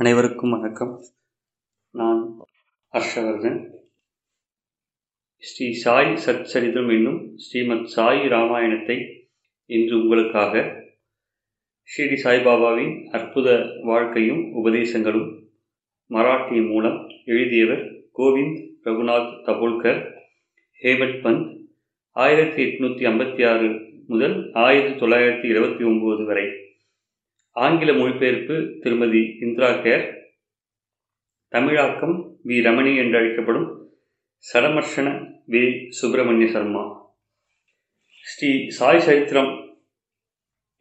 அனைவருக்கும் வணக்கம். நான் ஹர்ஷவர்தன். ஸ்ரீ சாய் சச்சரிதம் என்னும் ஸ்ரீமத் சாய் ராமாயணத்தை இன்று உங்களுக்காக ஸ்ரீ சாய்பாபாவின் அற்புத வாழ்க்கையும் உபதேசங்களும் மராட்டி மூலம் எழுதியவர் கோவிந்த் ரகுநாத் தபோல்கர் ஹேமட் பந்த். ஆயிரத்தி எட்நூற்றி ஐம்பத்தி ஆறு முதல் ஆயிரத்தி தொள்ளாயிரத்தி இருபத்தி ஒம்பது வரை ஆங்கில மொழிபெயர்ப்பு திருமதி இந்திரா கேர் தமிழாக்கம் வி ரமணி என்று அழைக்கப்படும் சடமர்ஷன வி சுப்பிரமணிய சர்மா. ஸ்ரீ சாய் சரித்திரம்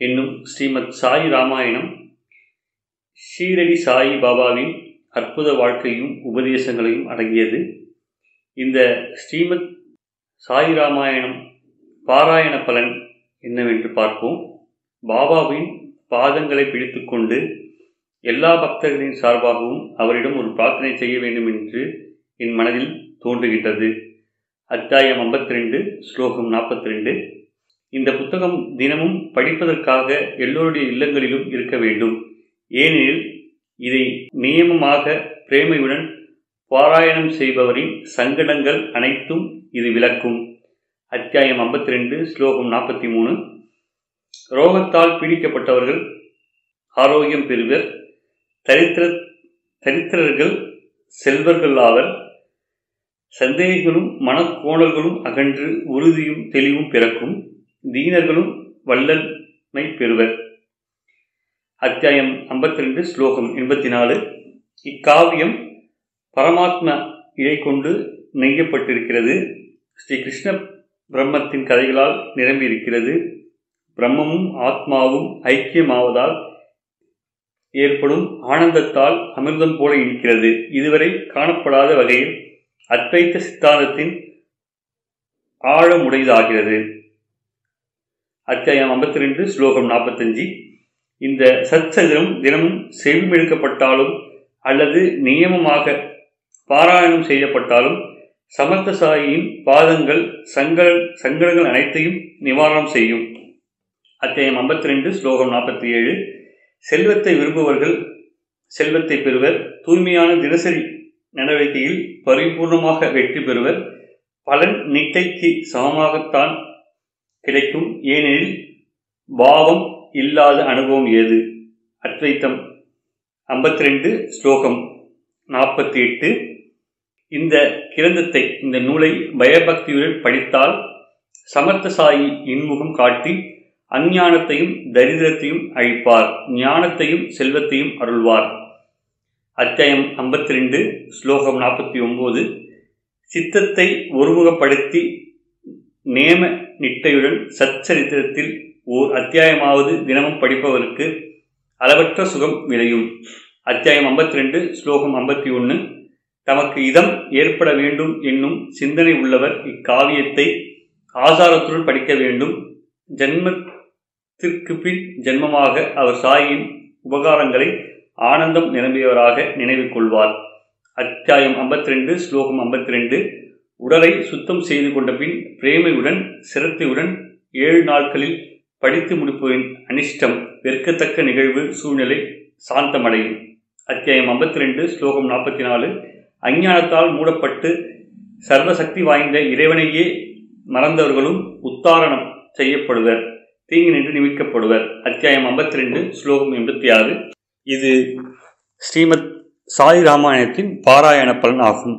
என்னும் ஸ்ரீமத் சாய் ராமாயணம் ஷீரடி சாயி பாபாவின் அற்புத வாழ்க்கையும் உபதேசங்களையும் அடங்கியது. இந்த ஸ்ரீமத் சாய் ராமாயணம் பாராயண பலன் என்னவென்று பார்ப்போம். பாபாவின் பாதங்களை பிடித்துக்கொண்டு எல்லா பக்தர்களின் சார்பாகவும் அவரிடம் ஒரு பிரார்த்தனை செய்ய வேண்டும் என்று என் மனதில் தோன்றுகின்றது. அத்தியாயம் ஐம்பத்தி ரெண்டு ஸ்லோகம் நாற்பத்தி ரெண்டு இந்த புத்தகம் தினமும் படிப்பதற்காக எல்லோருடைய இல்லங்களிலும் இருக்க வேண்டும். ஏனெனில் இதை நியமமாக பிரேமையுடன் பாராயணம் செய்பவரின் சங்கடங்கள் அனைத்தும் இது விளக்கும். அத்தியாயம் ஐம்பத்தி ரெண்டு ஸ்லோகம் நாற்பத்தி மூணு. ரோகத்தால் பீடிக்கப்பட்டவர்கள் ஆரோக்கியம் பெறுவர். தரித்திர தரித்திரர்கள் செல்வர்கள் ஆவர் சந்தேகங்களும் மனக்கோணல்களும் அகன்று உறுதியும் தெளிவும் பிறக்கும். தீனர்களும் வல்லமை பெறுவர். அத்தியாயம் ஐம்பத்தி ரெண்டு ஸ்லோகம் எண்பத்தி நாலு இக்காவியம் பரமாத்ம இழை கொண்டு நெய்யப்பட்டிருக்கிறது. ஸ்ரீ கிருஷ்ண பிரம்மத்தின் கதைகளால் நிரம்பியிருக்கிறது. பிரம்மமும் ஆத்மாவும் ஐக்கியமாவதால் ஏற்படும் ஆனந்தத்தால் அமிர்தம் போல இருக்கிறது. இதுவரை காணப்படாத வகையில் அத்வைத்த சித்தாந்தத்தின் ஆழமுடையதாகிறது அத்தியாயம் ஐம்பத்தி ரெண்டு ஸ்லோகம் நாற்பத்தஞ்சு. இந்த சச்சதிரம் தினமும் செவிமெடுக்கப்பட்டாலும் அல்லது நியமமாக பாராயணம் செய்யப்பட்டாலும் சமர்த்த சாயியின் பாதங்கள் சங்கல் சங்கடங்கள் அனைத்தையும் நிவாரணம் செய்யும். அத்தியாயம் ஐம்பத்தி ரெண்டு ஸ்லோகம் நாற்பத்தி ஏழு செல்வத்தை விரும்புவர்கள் செல்வத்தை பெறுவர். தூய்மையான தினசரி நடவடிக்கையில் பரிபூர்ணமாக வெற்றி பெறுவர். பலன் நிட்டைக்கு சமமாகத்தான் கிடைக்கும். ஏனெனில் பாவம் இல்லாத அனுபவம் ஏது? அத்வைத்தம் ஐம்பத்தி ரெண்டு ஸ்லோகம் நாற்பத்தி எட்டு இந்த கிரந்தத்தை இந்த நூலை பயபக்தியுடன் படித்தால் சமர்த்த சாயி இன்முகம் காட்டி அஞ்ஞானத்தையும் தரித்திரத்தையும் அழிப்பார். ஞானத்தையும் செல்வத்தையும் அருள்வார். அத்தியாயம் ஐம்பத்தி ரெண்டு ஸ்லோகம் நாற்பத்தி ஒம்போது சித்தத்தை ஒருமுகப்படுத்தி நேம நிட்டையுடன் சச்சரித்திரத்தில் ஓர் அத்தியாயமாவது தினமும் படிப்பவருக்கு அளவற்ற சுகம் விளையும். அத்தியாயம் ஐம்பத்தி ரெண்டு ஸ்லோகம் ஐம்பத்தி ஒன்று. தமக்கு இதம் ஏற்பட வேண்டும் என்னும் சிந்தனை உள்ளவர் இக்காவியத்தை ஆசாரத்துடன் படிக்க வேண்டும். ஜென்மத்திற்கு பின் ஜென்மமாக அவர் சாயின் உபகாரங்களை ஆனந்தம் நிரம்பியவராக நினைவு கொள்வார். அத்தியாயம் ஐம்பத்தி ரெண்டு ஸ்லோகம் ஐம்பத்தி ரெண்டு உடலை சுத்தம் செய்து கொண்ட பின் பிரேமையுடன் சிரத்தையுடன் ஏழு நாட்களில் படித்து முடிப்பவரின் அனிஷ்டம் வெறுக்கத்தக்க நிகழ்வு சூழ்நிலை சாந்தமடையும். அத்தியாயம் ஐம்பத்தி ரெண்டு ஸ்லோகம் நாற்பத்தி நாலு அஞ்ஞானத்தால் மூடப்பட்டு சர்வசக்தி வாய்ந்த இறைவனையே மறந்தவர்களும் உத்தாரணம் செய்யப்படுவர். தீங்கு நின்று நிமிக்கப்படுவர். அத்தியாயம் ஐம்பத்தி ரெண்டு ஸ்லோகம் எண்பத்தி ஆறு. இது ஸ்ரீமத் சாய் ராமாயணத்தின் பாராயண பலன் ஆகும்.